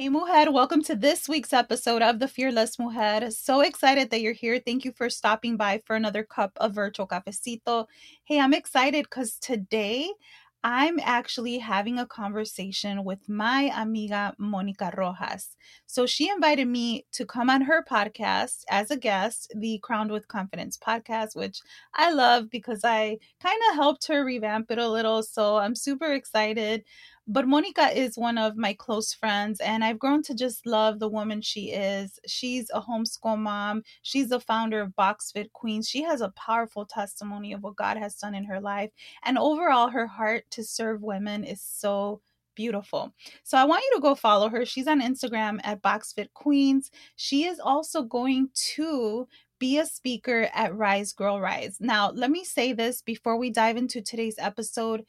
Hey, Mujer, welcome to this week's episode of The Fearless Mujer. So excited that you're here. Thank you for stopping by for another cup of virtual cafecito. Hey, I'm excited because today I'm actually having a conversation with my amiga Monica Rojas. So she invited me to come on her podcast as a guest, the Crowned with Confidence podcast, which I love because I kind of helped her revamp it a little. So I'm super excited. But Monica is one of my close friends, and I've grown to just love the woman she is. She's a homeschool mom. She's the founder of Box Fit Queens. She has a powerful testimony of what God has done in her life. And overall, her heart to serve women is so beautiful. So I want you to go follow her. She's on Instagram at BoxFit Queens. She is also going to be a speaker at Rise Girl Rise. Now, let me say this before we dive into today's episode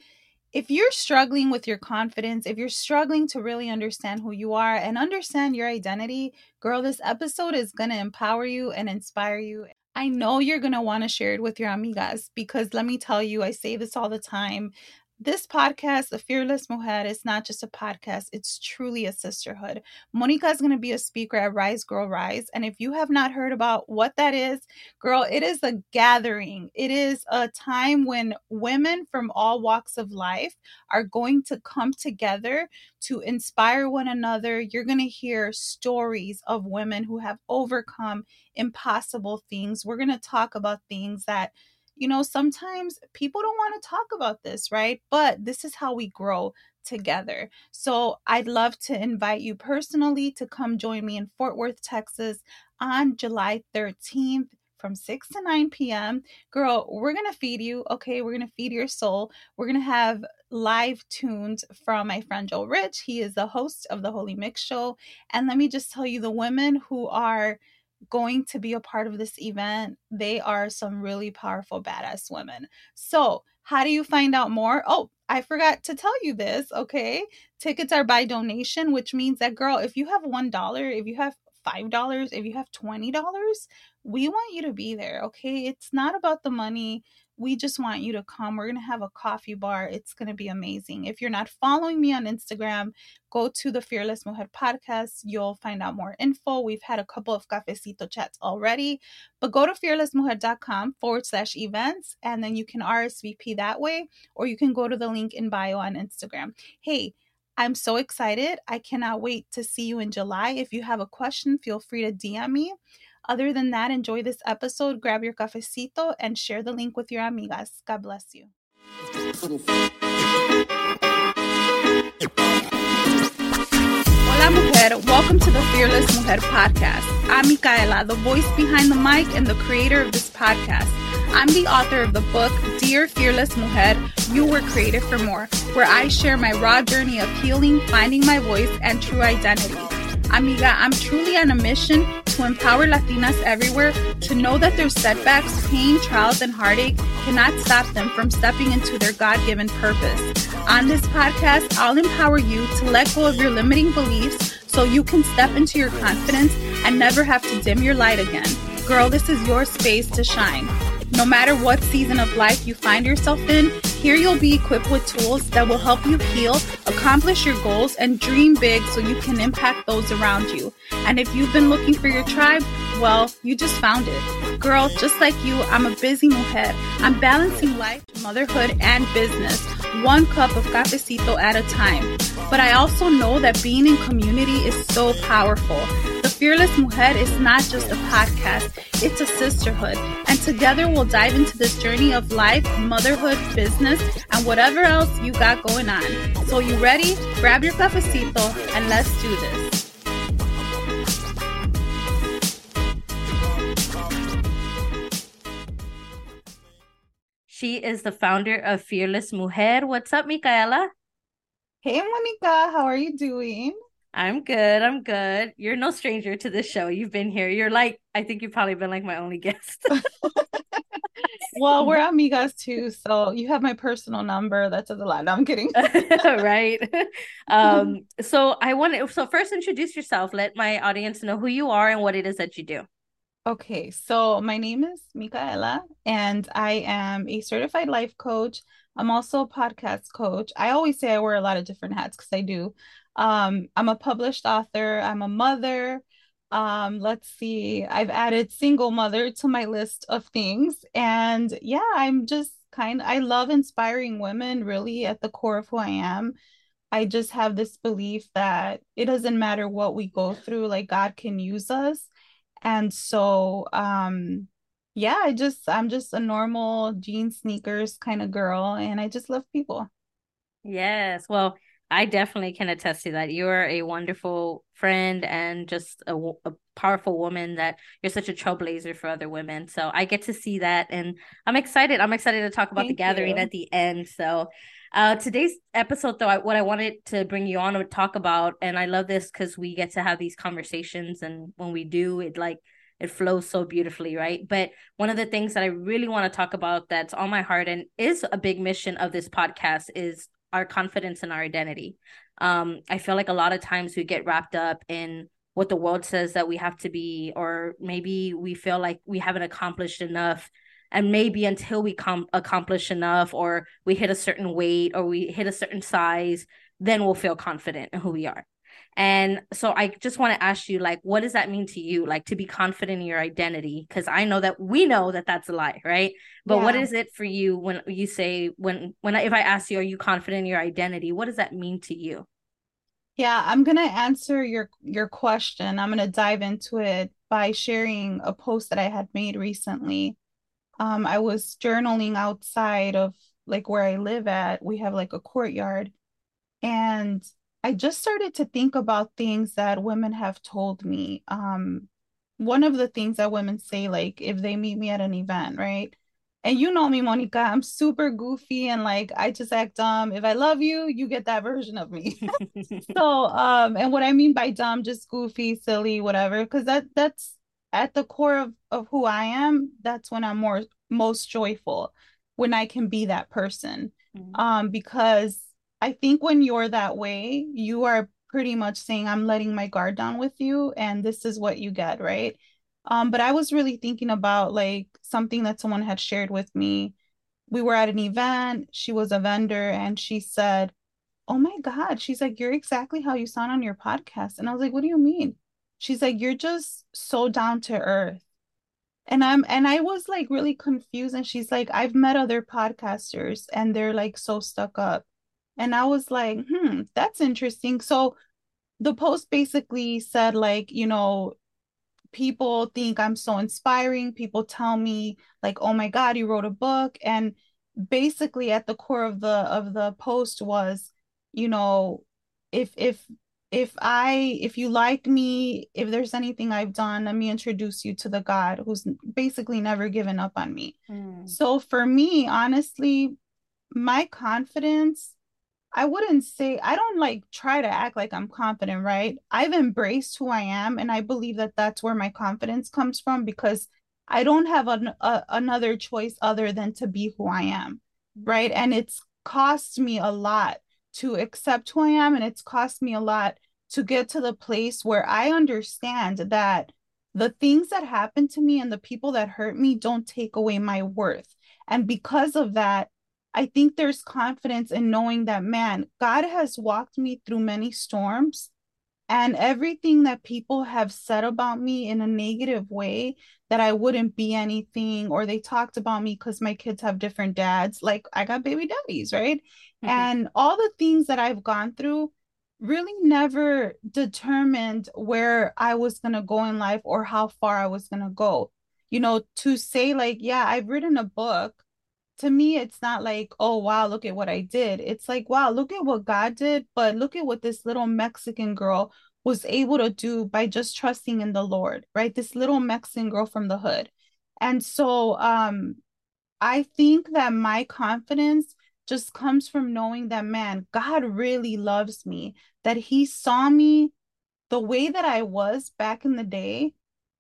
if you're struggling with your confidence, if you're struggling to really understand who you are and understand your identity, girl, this episode is going to empower you and inspire you. I know you're going to want to share it with your amigas because let me tell you, I say this all the time this podcast, The Fearless Mujer, is not just a podcast, it's truly a sisterhood. Monica is going to be a speaker at Rise Girl Rise. And if you have not heard about what that is, girl, it is a gathering. It is a time when women from all walks of life are going to come together to inspire one another. You're going to hear stories of women who have overcome impossible things. We're going to talk about things that you know, sometimes people don't want to talk about this, right? But this is how we grow together. So I'd love to invite you personally to come join me in Fort Worth, Texas on July 13th from 6 to 9 p.m. Girl, we're going to feed you, okay? We're going to feed your soul. We're going to have live tunes from my friend Joel Rich. He is the host of the Holy Mix Show. And let me just tell you the women who are going to be a part of this event, they are some really powerful, badass women. So, how do you find out more? Oh, I forgot to tell you this, okay? Tickets are by donation, which means that, girl, if you have $1, if you have $5, if you have $20, we want you to be there, okay? It's not about the money we just want you to come. We're going to have a coffee bar. It's going to be amazing. If you're not following me on Instagram, go to the Fearless Mujer podcast. You'll find out more info. We've had a couple of cafecito chats already, but go to fearlessmujer.com forward slash events and then you can RSVP that way, or you can go to the link in bio on Instagram. Hey, I'm so excited. I cannot wait to see you in July. If you have a question, feel free to DM me. Other than that, enjoy this episode, grab your cafecito, and share the link with your amigas. God bless you. Hola, mujer. Welcome to the Fearless Mujer podcast. I'm Micaela, the voice behind the mic and the creator of this podcast. I'm the author of the book, Dear Fearless Mujer, You Were Created for More, where I share my raw journey of healing, finding my voice, and true identity. Amiga, I'm truly on a mission to empower Latinas everywhere to know that their setbacks, pain, trials, and heartache cannot stop them from stepping into their God given purpose. On this podcast, I'll empower you to let go of your limiting beliefs so you can step into your confidence and never have to dim your light again. Girl, this is your space to shine. No matter what season of life you find yourself in, here you'll be equipped with tools that will help you heal, accomplish your goals, and dream big so you can impact those around you. And if you've been looking for your tribe, well, you just found it. Girl, just like you, I'm a busy mujer. I'm balancing life, motherhood, and business, one cup of cafecito at a time. But I also know that being in community is so powerful. Fearless Mujer is not just a podcast, it's a sisterhood. And together we'll dive into this journey of life, motherhood, business, and whatever else you got going on. So, you ready? Grab your cafecito and let's do this. She is the founder of Fearless Mujer. What's up, Micaela? Hey, Monica. How are you doing? I'm good. I'm good. You're no stranger to this show. You've been here. You're like, I think you've probably been like my only guest. well, we're amigas too, so you have my personal number. That says a lot. No, I'm kidding. right. Um, so I want to so first introduce yourself. Let my audience know who you are and what it is that you do. Okay, so my name is Micaela, and I am a certified life coach. I'm also a podcast coach. I always say I wear a lot of different hats because I do. Um, I'm a published author, I'm a mother. Um, let's see, I've added single mother to my list of things. And yeah, I'm just kind I love inspiring women really at the core of who I am. I just have this belief that it doesn't matter what we go through, like God can use us. And so um yeah, I just I'm just a normal jean sneakers kind of girl and I just love people. Yes. Well, I definitely can attest to that. You're a wonderful friend and just a, a, powerful woman that you're such a trailblazer for other women. So I get to see that and I'm excited. I'm excited to talk about Thank the gathering you. at the end. So uh, today's episode, though, I, what I wanted to bring you on to talk about, and I love this because we get to have these conversations, and when we do, it like it flows so beautifully, right? But one of the things that I really want to talk about that's on my heart and is a big mission of this podcast is our confidence in our identity. Um, I feel like a lot of times we get wrapped up in what the world says that we have to be, or maybe we feel like we haven't accomplished enough. And maybe until we com- accomplish enough, or we hit a certain weight, or we hit a certain size, then we'll feel confident in who we are. And so I just want to ask you, like, what does that mean to you, like, to be confident in your identity? Because I know that we know that that's a lie, right? But yeah. what is it for you when you say when when I, if I ask you, are you confident in your identity? What does that mean to you? Yeah, I'm gonna answer your your question. I'm gonna dive into it by sharing a post that I had made recently. Um, I was journaling outside of like where I live at. We have like a courtyard, and I just started to think about things that women have told me. Um, one of the things that women say, like if they meet me at an event, right? And you know me, Monica, I'm super goofy and like I just act dumb. If I love you, you get that version of me. so, um, and what I mean by dumb, just goofy, silly, whatever, because that that's at the core of, of who I am, that's when I'm more most joyful, when I can be that person. Mm-hmm. Um, because I think when you're that way, you are pretty much saying, I'm letting my guard down with you, and this is what you get, right? Um, but I was really thinking about like something that someone had shared with me. We were at an event, she was a vendor, and she said, Oh my God, she's like, You're exactly how you sound on your podcast. And I was like, What do you mean? She's like, You're just so down to earth. And I'm and I was like really confused. And she's like, I've met other podcasters and they're like so stuck up. And I was like, hmm, that's interesting. So the post basically said, like, you know, people think I'm so inspiring. People tell me, like, oh my God, you wrote a book. And basically at the core of the of the post was, you know, if if if I if you like me, if there's anything I've done, let me introduce you to the God who's basically never given up on me. Mm. So for me, honestly, my confidence I wouldn't say I don't like try to act like I'm confident, right? I've embraced who I am, and I believe that that's where my confidence comes from because I don't have an, a, another choice other than to be who I am, right? And it's cost me a lot to accept who I am, and it's cost me a lot to get to the place where I understand that the things that happen to me and the people that hurt me don't take away my worth. And because of that, I think there's confidence in knowing that, man, God has walked me through many storms. And everything that people have said about me in a negative way, that I wouldn't be anything, or they talked about me because my kids have different dads, like I got baby daddies, right? Mm-hmm. And all the things that I've gone through really never determined where I was going to go in life or how far I was going to go. You know, to say, like, yeah, I've written a book to me it's not like oh wow look at what i did. It's like wow look at what god did but look at what this little mexican girl was able to do by just trusting in the lord right? This little mexican girl from the hood. And so um i think that my confidence just comes from knowing that man god really loves me that he saw me the way that I was back in the day,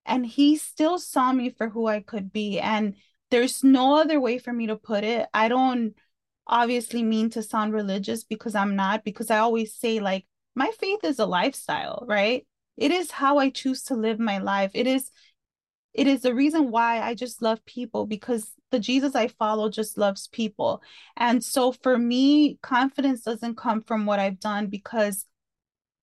and he still saw me for who I could be. And there's no other way for me to put it. I don't obviously mean to sound religious because I'm not, because I always say, like, my faith is a lifestyle, right? It is how I choose to live my life. It is it is the reason why I just love people because the Jesus I follow just loves people. And so for me, confidence doesn't come from what I've done because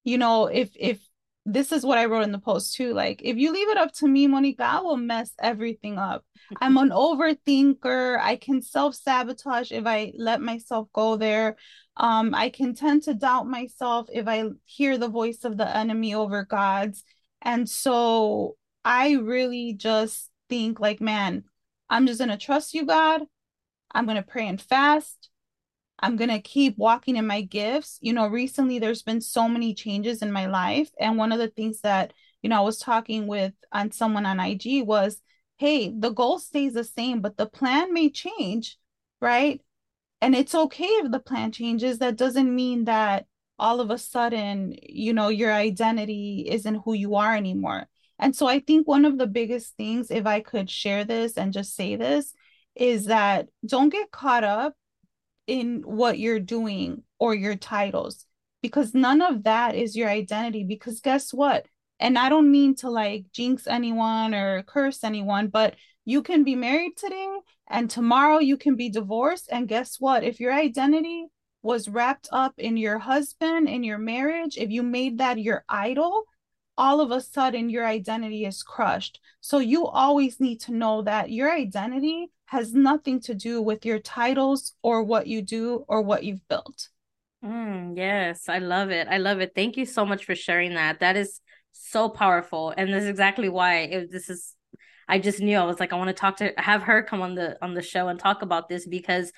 you know, if if this is what I wrote in the post too. Like, if you leave it up to me, Monica, I will mess everything up. I'm an overthinker. I can self sabotage if I let myself go there. Um, I can tend to doubt myself if I hear the voice of the enemy over God's. And so I really just think, like, man, I'm just going to trust you, God. I'm going to pray and fast. I'm going to keep walking in my gifts. You know, recently there's been so many changes in my life. And one of the things that, you know, I was talking with on someone on IG was, hey, the goal stays the same, but the plan may change, right? And it's okay if the plan changes. That doesn't mean that all of a sudden, you know, your identity isn't who you are anymore. And so I think one of the biggest things, if I could share this and just say this, is that don't get caught up in what you're doing or your titles because none of that is your identity because guess what? And i don't mean to like jinx anyone or curse anyone but you can be married today and tomorrow you can be divorced. And guess what? If your identity was wrapped up in your husband in your marriage if you made that your idol all of a sudden your identity is crushed so you always need to know that your identity has nothing to do with your titles or what you do or what you've built. Mm, yes, I love it. I love it. Thank you so much for sharing that. That is so powerful, and that's exactly why it, this is. I just knew I was like, I want to talk to have her come on the on the show and talk about this because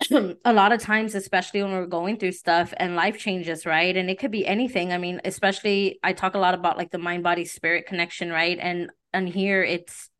a lot of times, especially when we're going through stuff and life changes, right? And it could be anything. I mean, especially I talk a lot about like the mind body spirit connection, right? And and here it's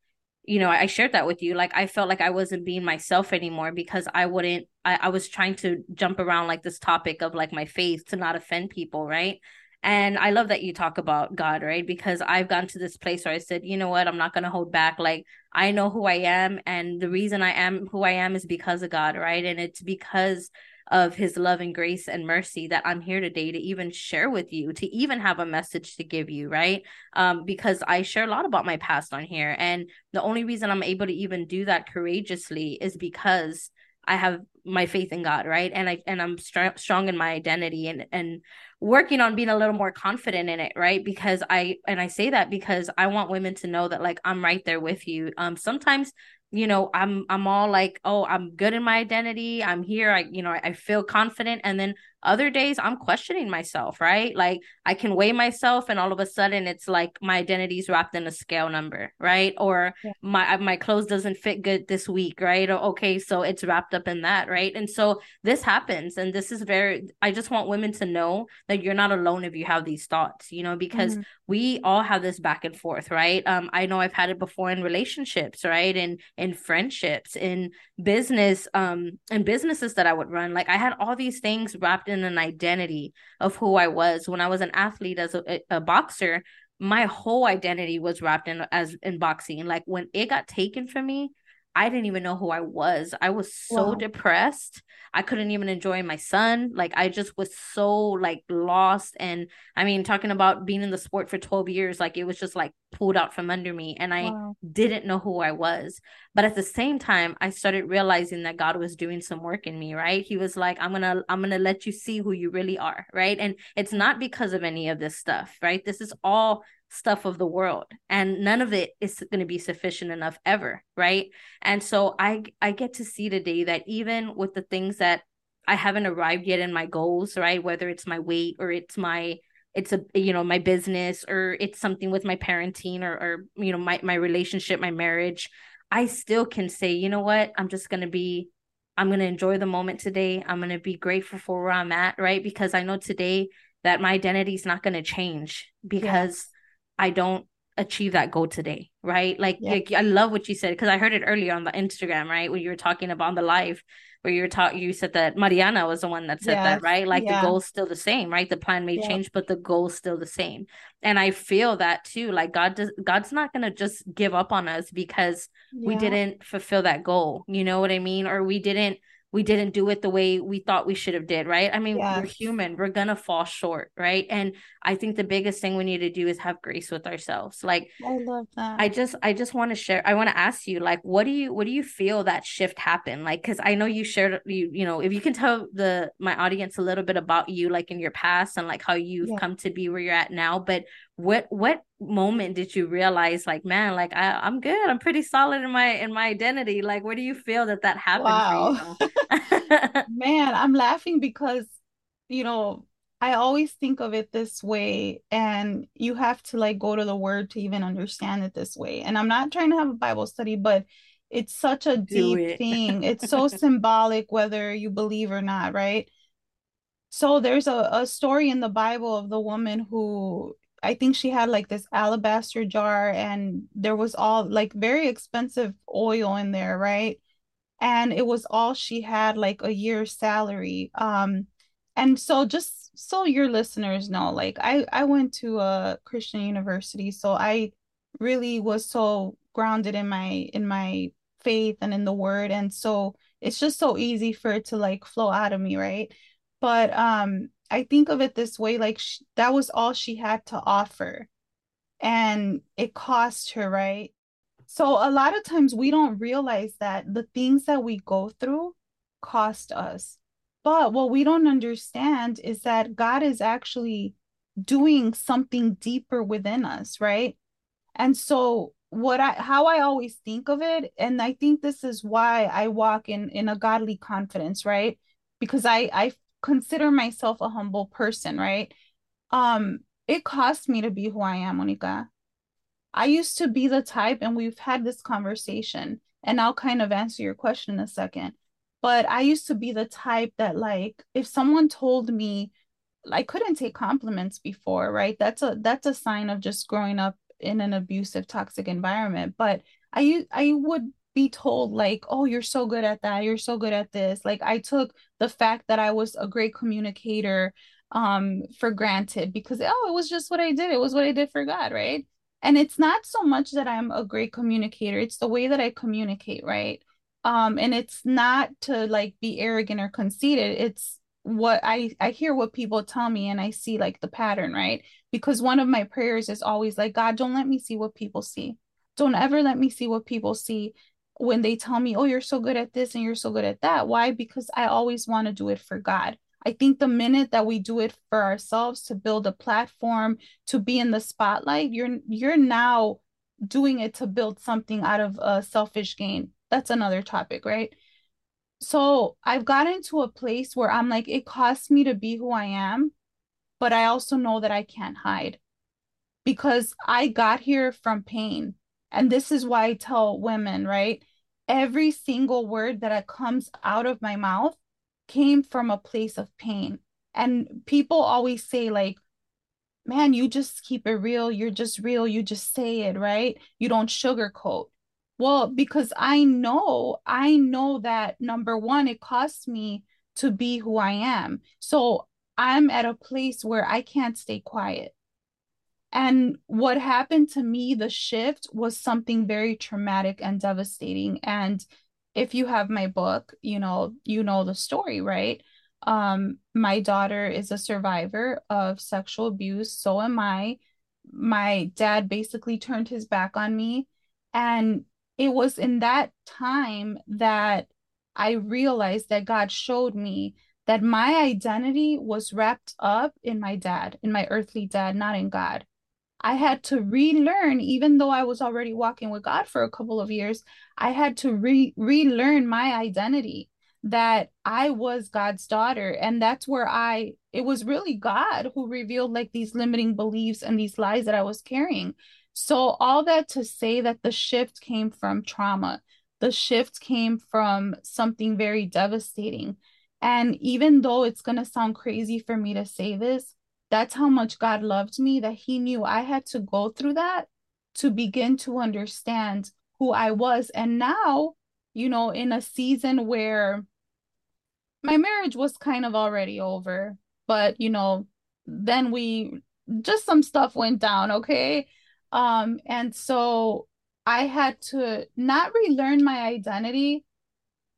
you know, I shared that with you. Like I felt like I wasn't being myself anymore because I wouldn't I, I was trying to jump around like this topic of like my faith to not offend people, right? And I love that you talk about God, right? Because I've gone to this place where I said, you know what, I'm not gonna hold back. Like I know who I am, and the reason I am who I am is because of God, right? And it's because of his love and grace and mercy that I'm here today to even share with you, to even have a message to give you, right? Um, because I share a lot about my past on here. And the only reason I'm able to even do that courageously is because I have my faith in God, right? And I and I'm str- strong in my identity and and working on being a little more confident in it, right? Because I and I say that because I want women to know that like I'm right there with you. Um sometimes you know i'm i'm all like oh i'm good in my identity i'm here i you know I, I, feel confident and then other days i'm questioning myself right? Like i can weigh myself and all of a sudden it's like my identity's wrapped in a scale number right? Or yeah. my my clothes doesn't fit good this week right? Or, okay so it's wrapped up in that right? And so this happens and this is very i just want women to know that you're not alone if you have these thoughts you know because mm-hmm. we all have this back and forth right? Um i know i've had it before in relationships right? And in friendships in business um and businesses that i would run. Like i had all these things wrapped in an identity of who I was. When I was an athlete as a, a boxer, my whole identity was wrapped in as in boxing. Like when it got taken from me, I didn't even know who I was. I was so wow. depressed. I couldn't even enjoy my son. Like I just was so like lost. And I mean, talking about being in the sport for 12 years, like it was just like pulled out from under me. And I wow. didn't know who I was. But at the same time, I started realizing that God was doing some work in me, right? He was like, I'm gonna, I'm gonna let you see who you really are, right? And it's not because of any of this stuff, right? This is all stuff of the world and none of it is going to be sufficient enough ever right? And so i i get to see today that even with the things that i haven't arrived yet in my goals right whether it's my weight or it's my it's a you know my business or it's something with my parenting or or you know my my relationship my marriage i still can say you know what? I'm just going to be i'm going to enjoy the moment today. I'm going to be grateful for where i'm at right? Because i know today that my identity is not going to change because I don't achieve that goal today, right? Like, yeah. like I love what you said because I heard it earlier on the Instagram, right? When you were talking about on the live where you were talking, you said that Mariana was the one that said yes. that, right? Like yeah. the goal's still the same, right? The plan may yeah. change, but the goal's still the same. And I feel that too. Like God does, God's not gonna just give up on us because we didn't fulfill that goal. You know what I mean? Or we didn't we didn't do it the way we thought we should have did right i mean yes. we're human we're gonna fall short right and i think the biggest thing we need to do is have grace with ourselves. Like i love that. I just i just want to share i want to ask you like what do you what do you feel that shift happened? Like because i know you shared you you know if you can tell the my audience a little bit about you like in your past and like how you've yeah. come to be where you're at now but what what moment did you realize like man like I, i'm good i'm pretty solid in my in my identity. Like where do you feel that that happened wow. man i'm laughing because you know i always think of it this way and you have to like go to the word to even understand it this way and i'm not trying to have a bible study but it's such a deep it. thing it's so symbolic whether you believe or not right so there's a, a story in the bible of the woman who I think she had like this alabaster jar and there was all like very expensive oil in there, right? And it was all she had like a year's salary. Um and so just so your listeners know, like I I went to a Christian university, so I really was so grounded in my in my faith and in the word and so it's just so easy for it to like flow out of me, right? But um I think of it this way like sh- that was all she had to offer. And it cost her, right? So a lot of times we don't realize that the things that we go through cost us. But what we don't understand is that God is actually doing something deeper within us, right? And so what I how I always think of it and I think this is why I walk in in a godly confidence, right? Because I I consider myself a humble person, right? Um, it cost me to be who I am, Monica. I used to be the type, and we've had this conversation, and I'll kind of answer your question in a second. But I used to be the type that, like, if someone told me I couldn't take compliments before, right? That's a that's a sign of just growing up in an abusive, toxic environment. But I I would be told like oh you're so good at that you're so good at this like i took the fact that i was a great communicator um for granted because oh it was just what i did it was what i did for god right and it's not so much that i'm a great communicator it's the way that i communicate right um and it's not to like be arrogant or conceited it's what i i hear what people tell me and i see like the pattern right because one of my prayers is always like god don't let me see what people see don't ever let me see what people see when they tell me, oh, you're so good at this and you're so good at that. Why? Because I always want to do it for God. I think the minute that we do it for ourselves to build a platform, to be in the spotlight, you're you're now doing it to build something out of a selfish gain. That's another topic, right? So I've gotten to a place where I'm like, it costs me to be who I am, but I also know that I can't hide because I got here from pain. And this is why I tell women, right? Every single word that comes out of my mouth came from a place of pain. And people always say, like, man, you just keep it real. You're just real. You just say it, right? You don't sugarcoat. Well, because I know, I know that number one, it costs me to be who I am. So I'm at a place where I can't stay quiet. And what happened to me, the shift was something very traumatic and devastating. And if you have my book, you know, you know the story, right? Um, my daughter is a survivor of sexual abuse. So am I. My dad basically turned his back on me. And it was in that time that I realized that God showed me that my identity was wrapped up in my dad, in my earthly dad, not in God. I had to relearn, even though I was already walking with God for a couple of years, I had to re- relearn my identity that I was God's daughter. And that's where I, it was really God who revealed like these limiting beliefs and these lies that I was carrying. So, all that to say that the shift came from trauma, the shift came from something very devastating. And even though it's going to sound crazy for me to say this, that's how much God loved me that he knew I had to go through that to begin to understand who I was. And now, you know, in a season where my marriage was kind of already over, but you know, then we just some stuff went down, okay? Um, and so I had to not relearn my identity,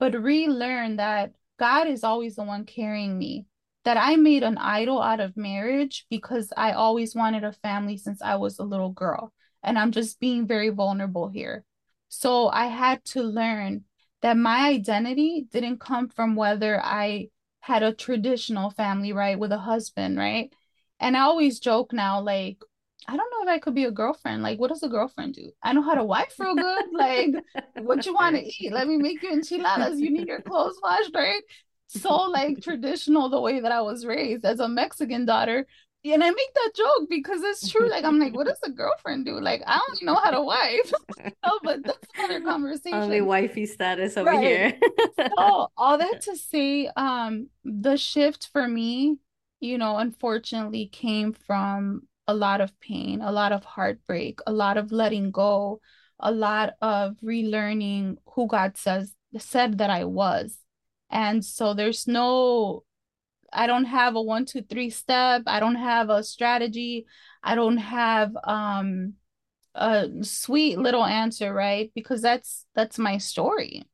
but relearn that God is always the one carrying me. That I made an idol out of marriage because I always wanted a family since I was a little girl. And I'm just being very vulnerable here. So I had to learn that my identity didn't come from whether I had a traditional family, right, with a husband, right? And I always joke now, like, I don't know if I could be a girlfriend. Like, what does a girlfriend do? I know how to wife real good. Like, what you want to eat? Let me make you enchiladas. You need your clothes washed, right? So like traditional the way that I was raised as a Mexican daughter. And I make that joke because it's true. Like, I'm like, what does a girlfriend do? Like, I don't know how to wife. no, but that's another conversation. Only wifey status over right. here. so all that to say, um, the shift for me, you know, unfortunately came from a lot of pain, a lot of heartbreak, a lot of letting go, a lot of relearning who God says said that I was. And so there's no I don't have a one, two, three step. I don't have a strategy. I don't have um a sweet little answer, right? Because that's that's my story.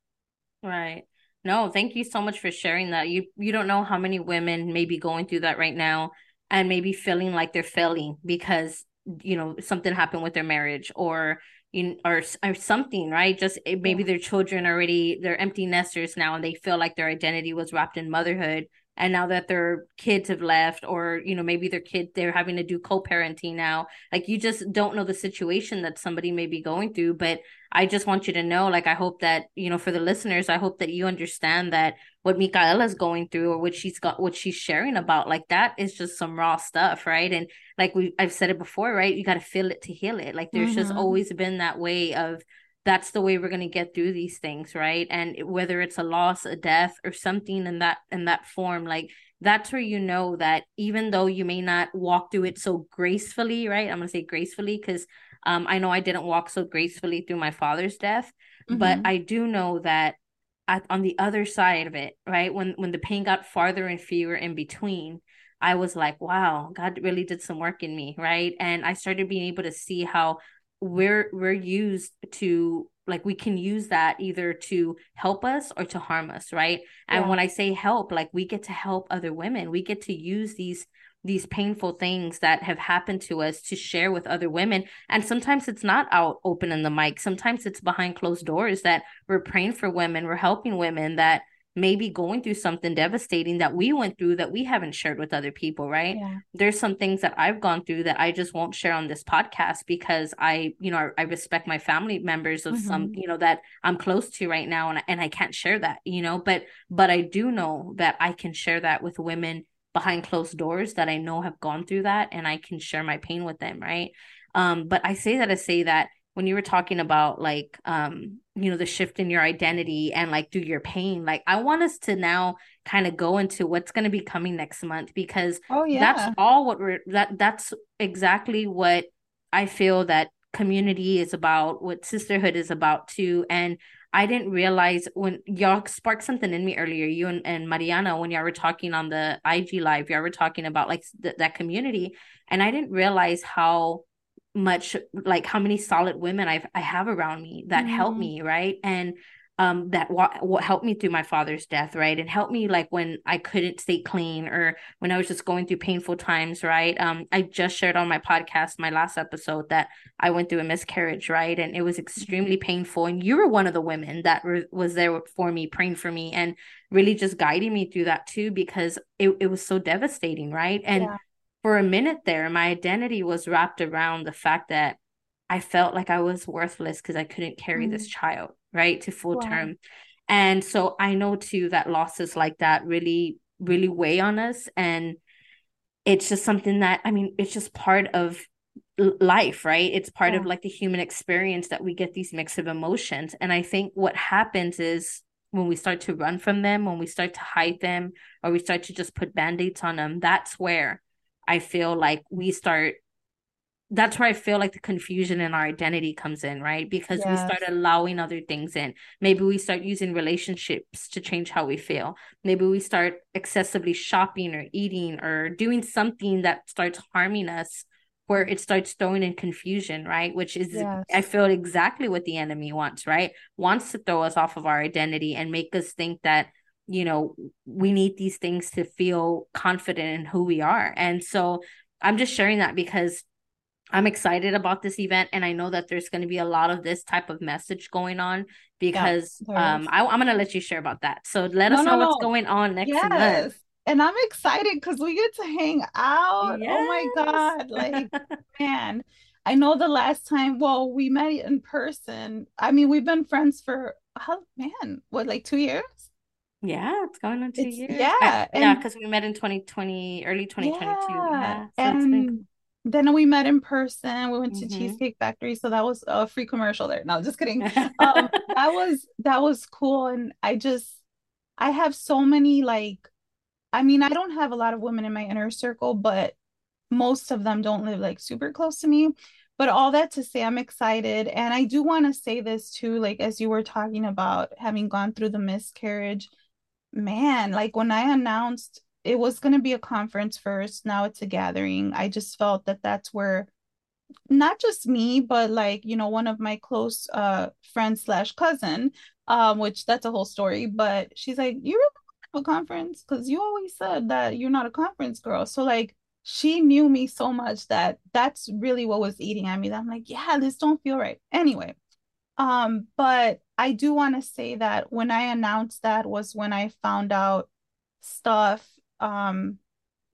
Right. No, thank you so much for sharing that. You you don't know how many women may be going through that right now and maybe feeling like they're failing because you know something happened with their marriage or you or or something right just eh, maybe their children already they're empty nesters now and they feel like their identity was wrapped in motherhood and now that their kids have left or you know maybe their kid they're having to do co-parenting now like you just don't know the situation that somebody may be going through. But i just want you to know like i hope that you know for the listeners i hope that you understand that what Micaela's going through or what she's got what she's sharing about like that is just some raw stuff right? And like we I've said it before right? You got to feel it to heal it. Like there's mm-hmm. just always been that way of that's the way we're going to get through these things right? And whether it's a loss a death or something in that in that form like that's where you know that even though you may not walk through it so gracefully right? I'm going to say gracefully because um, i know i didn't walk so gracefully through my father's death mm-hmm. but i do know that at, on the other side of it right? When when the pain got farther and fewer in between i was like wow god really did some work in me right? And i started being able to see how we're we're used to like we can use that either to help us or to harm us right? Yeah. and when i say help like we get to help other women. We get to use these these painful things that have happened to us to share with other women. And sometimes it's not out open in the mic. Sometimes it's behind closed doors that we're praying for women we're helping women that maybe going through something devastating that we went through that we haven't shared with other people, right? Yeah. There's some things that I've gone through that I just won't share on this podcast because I, you know, I, I respect my family members of mm-hmm. some, you know, that I'm close to right now and and I can't share that, you know, but but I do know that I can share that with women behind closed doors that I know have gone through that and I can share my pain with them, right? Um but I say that to say that when you were talking about like um you know the shift in your identity and like through your pain like i want us to now kind of go into what's going to be coming next month because oh yeah. that's all what we're that that's exactly what i feel that community is about what sisterhood is about too and i didn't realize when y'all sparked something in me earlier you and, and mariana when y'all were talking on the ig live y'all were talking about like th- that community and i didn't realize how much like how many solid women I've I have around me that mm-hmm. help me, right? And um that what wa- helped me through my father's death, right? And helped me like when I couldn't stay clean or when I was just going through painful times, right? Um I just shared on my podcast my last episode that I went through a miscarriage, right? And it was extremely painful and you were one of the women that re- was there for me praying for me and really just guiding me through that too because it it was so devastating, right? And yeah for a minute there, my identity was wrapped around the fact that I felt like I was worthless because I couldn't carry mm. this child, right, to full wow. term. And so I know too that losses like that really, really weigh on us. And it's just something that, I mean, it's just part of life, right? It's part yeah. of like the human experience that we get these mix of emotions. And I think what happens is when we start to run from them, when we start to hide them, or we start to just put band aids on them, that's where I feel like we start that's where I feel like the confusion in our identity comes in, right? Because yes. we start allowing other things in. Maybe we start using relationships to change how we feel. Maybe we start excessively shopping or eating or doing something that starts harming us where it starts throwing in confusion, right? Which is, yes. I feel exactly what the enemy wants, right? Wants to throw us off of our identity and make us think that, you know, we need these things to feel confident in who we are. And so I'm just sharing that because I'm excited about this event, and I know that there's going to be a lot of this type of message going on because yeah, um, I, am going to let you share about that. So let no, us know no, what's no. going on next yes. month. And I'm excited because we get to hang out. Yes. Oh my god! Like man, I know the last time. Well, we met in person. I mean, we've been friends for oh man, what like two years? Yeah, it's going on two it's, years. Yeah, I, yeah, because we met in 2020, early 2022. Yeah, yeah. So and then we met in person. We went to mm-hmm. Cheesecake Factory, so that was a free commercial there. No, just kidding. um, that was that was cool, and I just I have so many like, I mean, I don't have a lot of women in my inner circle, but most of them don't live like super close to me. But all that to say, I'm excited, and I do want to say this too. Like as you were talking about having gone through the miscarriage, man, like when I announced it was going to be a conference first now it's a gathering i just felt that that's where not just me but like you know one of my close uh friends slash cousin um which that's a whole story but she's like you really have a conference because you always said that you're not a conference girl. So like she knew me so much that that's really what was eating at me that i'm like yeah this don't feel right. Anyway um but i do want to say that when i announced that was when i found out stuff um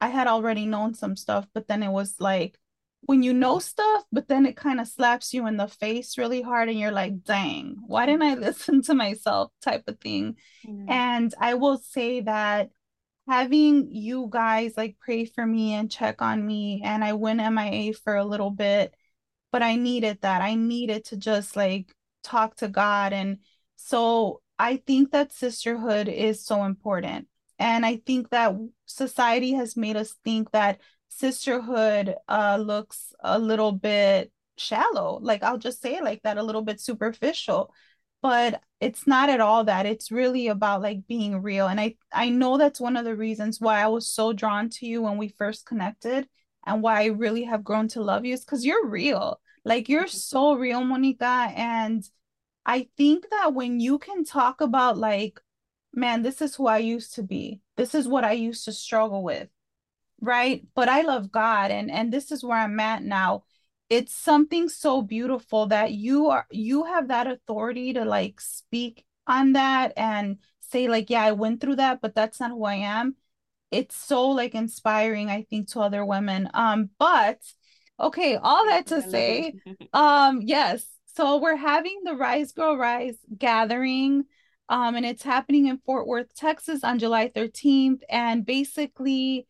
I had already known some stuff, but then it was like when you know stuff, but then it kind of slaps you in the face really hard and you're like, dang, why didn't I listen to myself type of thing. Mm-hmm. And I will say that having you guys like pray for me and check on me and I went MIA for a little bit, but I needed that. I needed to just like talk to God and so I think that sisterhood is so important. And I think that society has made us think that sisterhood uh, looks a little bit shallow. Like I'll just say like that, a little bit superficial. But it's not at all that. It's really about like being real. And I I know that's one of the reasons why I was so drawn to you when we first connected and why I really have grown to love you is because you're real. Like you're so real, Monica. And I think that when you can talk about like man, this is who I used to be. This is what I used to struggle with. Right. But I love God and and this is where I'm at now. It's something so beautiful that you are you have that authority to like speak on that and say like yeah I went through that but that's not who I am. It's so like inspiring I think to other women. Um but okay, all that to say um yes, so we're having the Rise Girl Rise gathering um, and it's happening in Fort Worth, Texas on July 13th. And basically,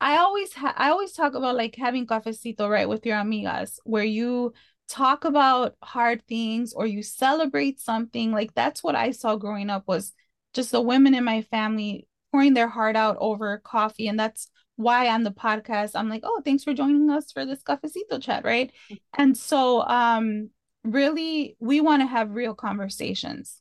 I always ha- I always talk about like having cafecito right with your amigas, where you talk about hard things or you celebrate something. Like that's what I saw growing up was just the women in my family pouring their heart out over coffee, and that's why on the podcast I'm like, oh, thanks for joining us for this cafecito chat, right? And so, um, really, we want to have real conversations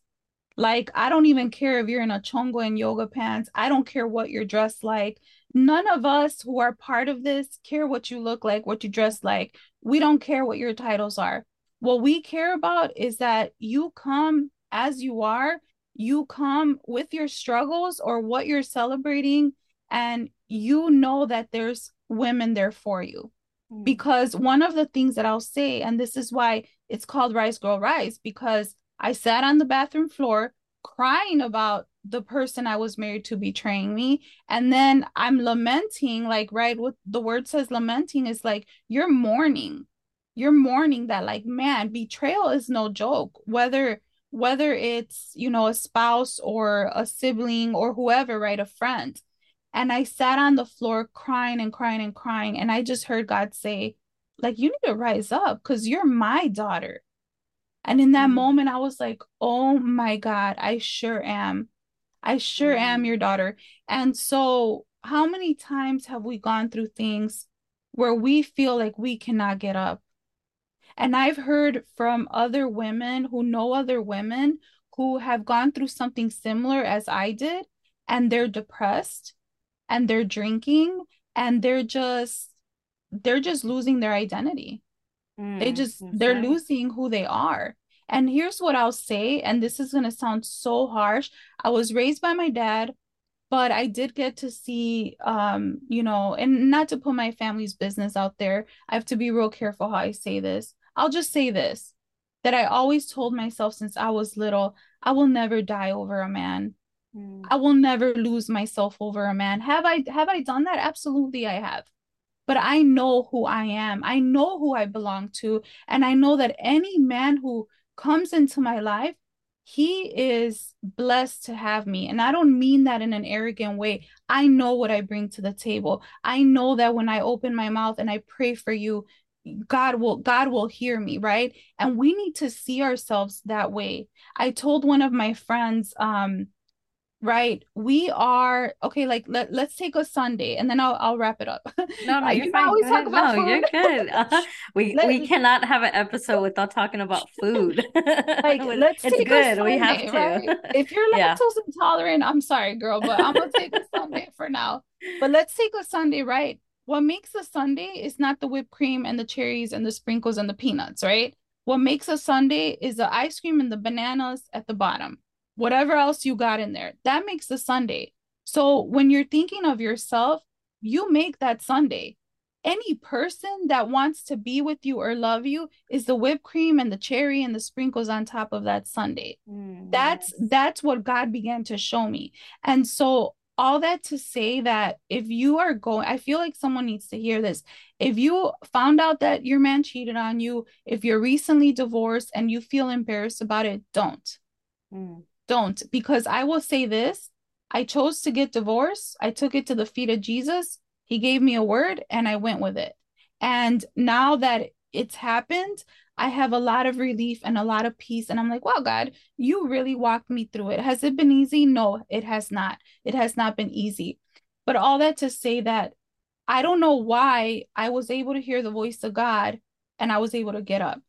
like, I don't even care if you're in a chongo and yoga pants. I don't care what you're dressed like. None of us who are part of this care what you look like, what you dress like. We don't care what your titles are. What we care about is that you come as you are, you come with your struggles or what you're celebrating, and you know that there's women there for you. Mm. Because one of the things that I'll say, and this is why it's called Rise Girl Rise, because I sat on the bathroom floor crying about the person I was married to betraying me. And then I'm lamenting, like, right, what the word says lamenting is like you're mourning. You're mourning that, like, man, betrayal is no joke. Whether whether it's you know a spouse or a sibling or whoever, right, a friend. And I sat on the floor crying and crying and crying. And I just heard God say, like, you need to rise up because you're my daughter and in that mm-hmm. moment, I was like, oh my God, I sure am. I sure mm-hmm. am your daughter. And so, how many times have we gone through things where we feel like we cannot get up. And I've heard from other women who know other women who have gone through something similar as I did, and they're depressed and they're drinking and they're just they're just losing their identity. Mm, they just they're right. losing who they are. And here's what I'll say, and this is going to sound so harsh. I was raised by my dad, but I did get to see, um, you know, and not to put my family's business out there. I have to be real careful how I say this. I'll just say this that I always told myself since I was little I will never die over a man. I will never lose myself over a man. Have I have I done that? Absolutely I have but I know who I am. I know who I belong to. And I know that any man who comes into my life, he is blessed to have me. And I don't mean that in an arrogant way. I know what I bring to the table. I know that when I open my mouth and I pray for you, God will God will hear me, right? And we need to see ourselves that way. I told one of my friends um right. We are okay like let, let's take a sundae and then i'll i'll wrap it up. No no you're fine. go ahead. no food. you're good. Uh, we let, we cannot have an episode without talking about food. Like let's it's take good. Sundae, we have to. right? if you're lactose yeah. intolerant i'm sorry girl but i'm gonna take a sundae for now. But let's take a sundae right? What makes a sundae is not the whipped cream and the cherries and the sprinkles and the peanuts right? What makes a sundae is the ice cream and the bananas at the bottom whatever else you got in there. That makes the sundae. So when you're thinking of yourself, you make that sundae. Any person that wants to be with you or love you is the whipped cream and the cherry and the sprinkles on top of that sundae. Mm, that's yes. that's what God began to show me. And so all that to say that if you are going i feel like someone needs to hear this if you found out that your man cheated on you if you're recently divorced and you feel embarrassed about it don't mm don't because I will say this I chose to get divorced. I took it to the feet of Jesus. He gave me a word and I went with it. And now that it's happened, I have a lot of relief and a lot of peace. And I'm like, wow, God, you really walked me through it. Has it been easy? No, it has not. It has not been easy. But all that to say that I don't know why I was able to hear the voice of God and I was able to get up.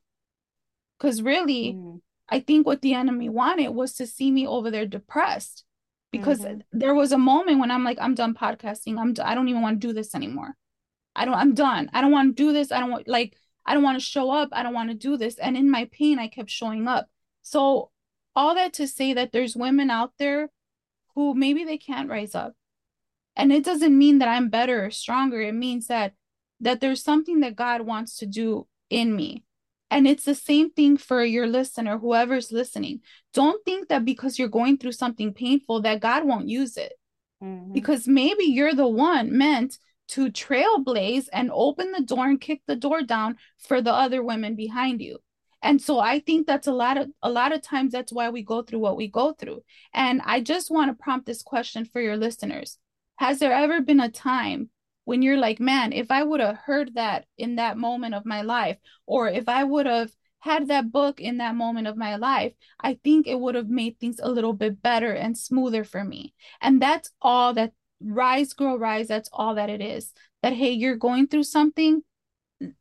Because really, mm. I think what the enemy wanted was to see me over there depressed because mm-hmm. there was a moment when I'm like, I'm done podcasting. I'm, d- I don't even want to do this anymore. I don't, I'm done. I don't want to do this. I don't want, like, I don't want to show up. I don't want to do this. And in my pain, I kept showing up. So, all that to say that there's women out there who maybe they can't rise up. And it doesn't mean that I'm better or stronger. It means that that there's something that God wants to do in me and it's the same thing for your listener, whoever's listening. Don't think that because you're going through something painful that God won't use it. Mm-hmm. Because maybe you're the one meant to trailblaze and open the door and kick the door down for the other women behind you. And so I think that's a lot of a lot of times that's why we go through what we go through. And I just want to prompt this question for your listeners. Has there ever been a time when you're like, man, if I would have heard that in that moment of my life, or if I would have had that book in that moment of my life, I think it would have made things a little bit better and smoother for me. And that's all that rise, girl, rise. That's all that it is. That, hey, you're going through something.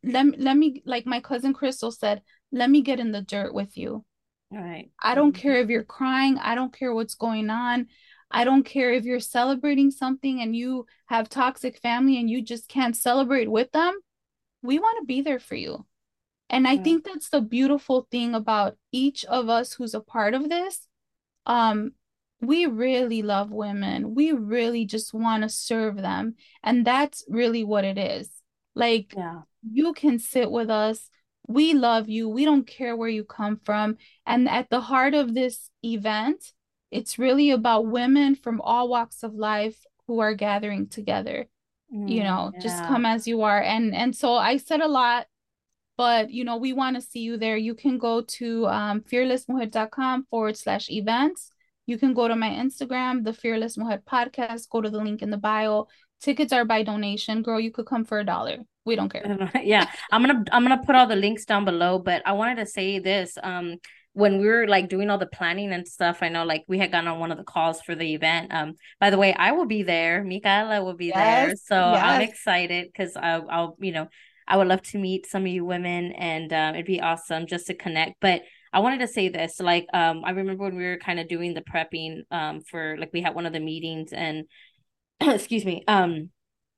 Let, let me, like my cousin Crystal said, let me get in the dirt with you. All right. I don't mm-hmm. care if you're crying. I don't care what's going on. I don't care if you're celebrating something and you have toxic family and you just can't celebrate with them. We want to be there for you. And I think that's the beautiful thing about each of us who's a part of this. Um, we really love women. We really just want to serve them. And that's really what it is. Like, yeah. you can sit with us. We love you. We don't care where you come from. And at the heart of this event it's really about women from all walks of life who are gathering together mm, you know yeah. just come as you are. And and so i said a lot but you know we want to see you there. You can go to um, fearlessmujer.com forward slash events. You can go to my instagram the fearless mujer podcast. Go to the link in the bio. Tickets are by donation. Girl you could come for a dollar. We don't care. yeah. I'm gonna i'm gonna put all the links down below but i wanted to say this um when we were like doing all the planning and stuff, I know like we had gone on one of the calls for the event. Um, by the way, I will be there. Micaela will be yes, there, so yes. I'm excited because I'll, I'll, you know, I would love to meet some of you women, and um, it'd be awesome just to connect. But I wanted to say this, like, um, I remember when we were kind of doing the prepping, um, for like we had one of the meetings, and excuse me, um,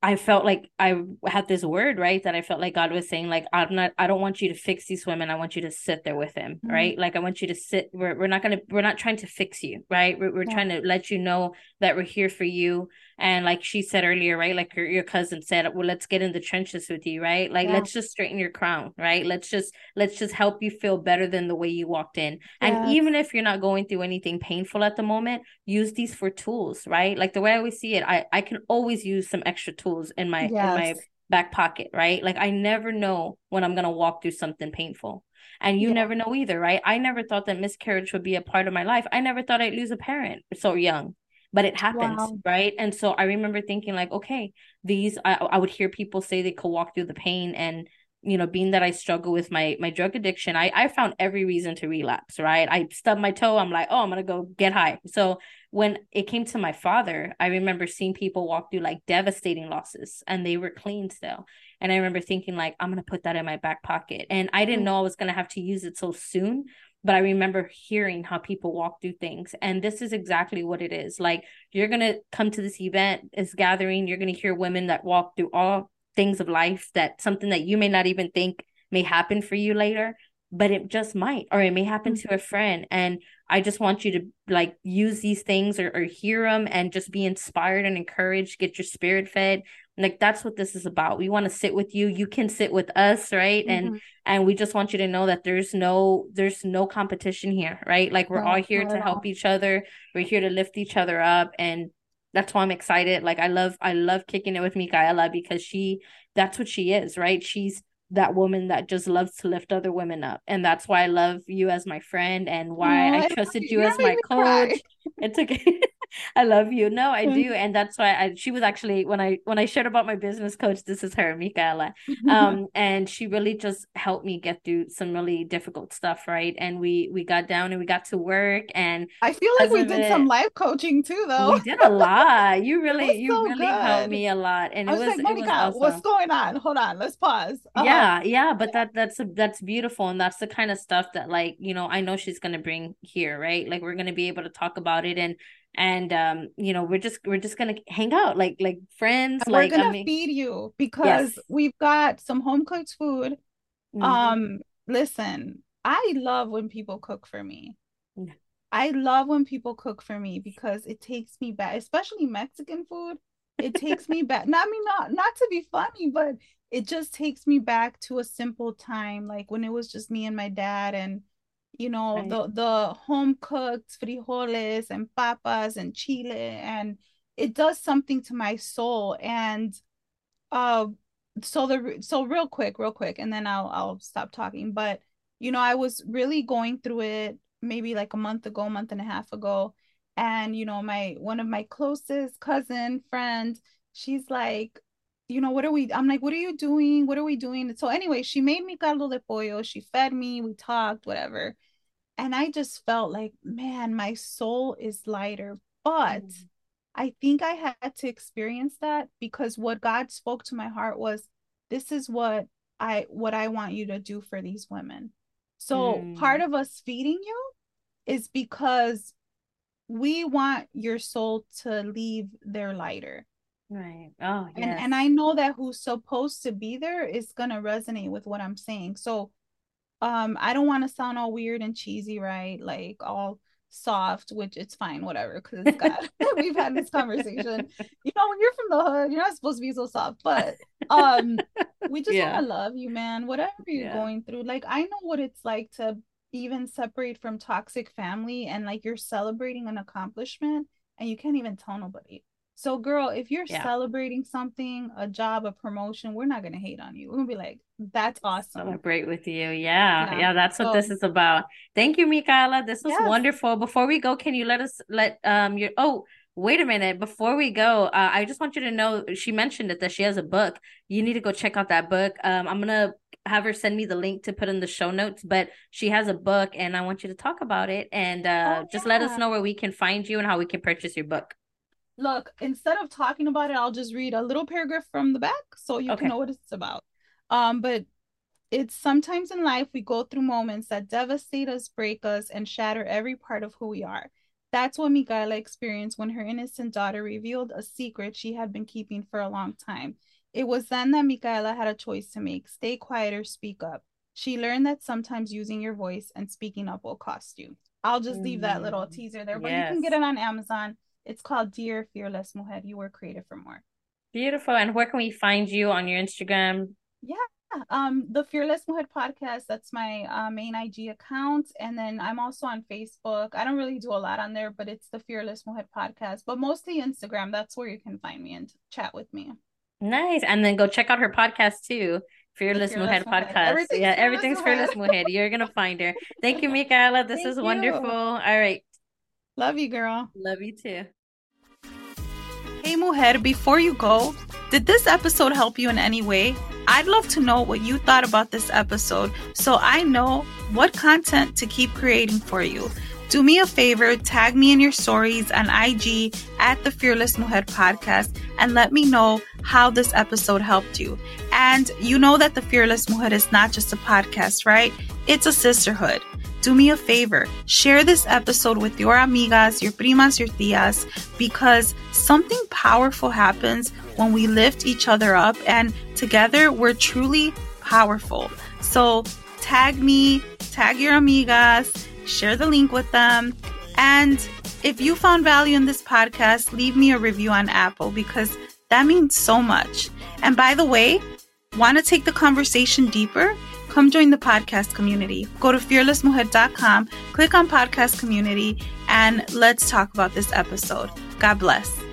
I felt like I had this word, right? That I felt like God was saying, like, I'm not, I don't want you to fix these women. I want you to sit there with him, mm-hmm. right? Like, I want you to sit. We're, we're not going to, we're not trying to fix you, right? We're, we're yeah. trying to let you know that we're here for you. And like she said earlier, right? Like your, your cousin said, well, let's get in the trenches with you, right? Like, yeah. let's just straighten your crown, right? Let's just, let's just help you feel better than the way you walked in. And even if you're not going through anything painful at the moment, use these for tools, right? Like the way I always see it, I, I can always use some extra tools in my, yes. in my back pocket, right? Like I never know when I'm going to walk through something painful. And you yeah. never know either, right? I never thought that miscarriage would be a part of my life. I never thought I'd lose a parent so young but it happens wow. right? And so i remember thinking like okay these I, I would hear people say they could walk through the pain and you know being that i struggle with my my drug addiction i i found every reason to relapse right? I stubbed my toe i'm like oh i'm gonna go get high. So when it came to my father i remember seeing people walk through like devastating losses and they were clean still. And i remember thinking like i'm gonna put that in my back pocket. And i didn't mm. know i was gonna have to use it so soon but I remember hearing how people walk through things. And this is exactly what it is. Like you're gonna come to this event, this gathering, you're gonna hear women that walk through all things of life that something that you may not even think may happen for you later, but it just might, or it may happen mm-hmm. to a friend. And I just want you to like use these things or, or hear them and just be inspired and encouraged, get your spirit fed, like that's what this is about we want to sit with you you can sit with us right mm-hmm. and and we just want you to know that there's no there's no competition here right like we're no, all here to help each other we're here to lift each other up and that's why I'm excited. Like I love I love kicking it with Micaela because she that's what she is, right? She's that woman that just loves to lift other women up. And that's why I love you as my friend and why oh, I trusted you as my coach. It's okay. I love you. No, I do, and that's why I. She was actually when I when I shared about my business coach. This is her, Micaela, um, and she really just helped me get through some really difficult stuff, right? And we we got down and we got to work, and I feel like we did it, some life coaching too, though. We did a lot. You really you so really good. helped me a lot, and it was, it was like, Monica, awesome. what's going on? Hold on, let's pause. Uh-huh. Yeah, yeah, but that that's a, that's beautiful, and that's the kind of stuff that like you know I know she's gonna bring here, right? Like we're gonna be able to talk about it and and um you know we're just we're just gonna hang out like like friends and like we're gonna I mean, feed you because yes. we've got some home cooked food mm-hmm. um listen i love when people cook for me yeah. i love when people cook for me because it takes me back especially mexican food it takes me back not I mean not not to be funny but it just takes me back to a simple time like when it was just me and my dad and you know right. the the home cooked frijoles and papas and chile and it does something to my soul. And uh so the so real quick real quick and then I'll I'll stop talking. But you know I was really going through it maybe like a month ago month and a half ago. And you know my one of my closest cousin friend she's like you know what are we i'm like what are you doing? What are we doing? So anyway she made me caldo de pollo she fed me we talked whatever and I just felt like, man, my soul is lighter. But mm. I think I had to experience that because what God spoke to my heart was, this is what I what I want you to do for these women. So mm. part of us feeding you is because we want your soul to leave there lighter. Right. Oh, yes. and and I know that who's supposed to be there is gonna resonate with what I'm saying. So um i don't want to sound all weird and cheesy right like all soft which it's fine whatever because it's god we've had this conversation you know when you're from the hood you're not supposed to be so soft but um we just yeah. want to love you man whatever you're yeah. going through like i know what it's like to even separate from toxic family and like you're celebrating an accomplishment and you can't even tell nobody so, girl, if you're yeah. celebrating something, a job, a promotion, we're not gonna hate on you. We're gonna be like, "That's awesome." Celebrate with you, yeah, yeah. yeah that's what so, this is about. Thank you, Micaela. This was yes. wonderful. Before we go, can you let us let um your oh wait a minute before we go uh, i just want you to know she mentioned it that she has a book you need to go check out that book um i'm gonna have her send me the link to put in the show notes. But she has a book, and I want you to talk about it and uh, oh, just let us know where we can find you and how we can purchase your book. Look, instead of talking about it, I'll just read a little paragraph from the back so you okay. can know what it's about. Um, but it's sometimes in life we go through moments that devastate us, break us, and shatter every part of who we are. That's what Micaela experienced when her innocent daughter revealed a secret she had been keeping for a long time. It was then that Micaela had a choice to make stay quiet or speak up. She learned that sometimes using your voice and speaking up will cost you. I'll just leave that little mm, teaser there, but yes. you can get it on Amazon. It's called Dear Fearless Mujer. You were created for more. Beautiful. And where can we find you on your Instagram? Yeah, um the fearless mujer podcast that's my uh, main ig account. And then i'm also on facebook. I don't really do a lot on there but it's the fearless mujer podcast but mostly instagram. That's where you can find me and chat with me. Nice. And then go check out her podcast too fearless, fearless mujer, mujer, podcast. Everything's yeah fearless everything's mujer. fearless mujer. You're gonna find her. Thank you micaela. This is wonderful. All right love you girl love you too hey mujer before you go did this episode help you in any way I'd love to know what you thought about this episode so I know what content to keep creating for you. Do me a favor, tag me in your stories on IG at the Fearless Mujer podcast and let me know how this episode helped you. And you know that the Fearless Mujer is not just a podcast, right? It's a sisterhood. Do me a favor, share this episode with your amigas, your primas, your tias, because something powerful happens when we lift each other up and together we're truly powerful. So tag me, tag your amigas, share the link with them. And if you found value in this podcast, leave me a review on Apple because that means so much. And by the way, want to take the conversation deeper? Come join the podcast community. Go to fearlessmujer.com, click on podcast community, and let's talk about this episode. God bless.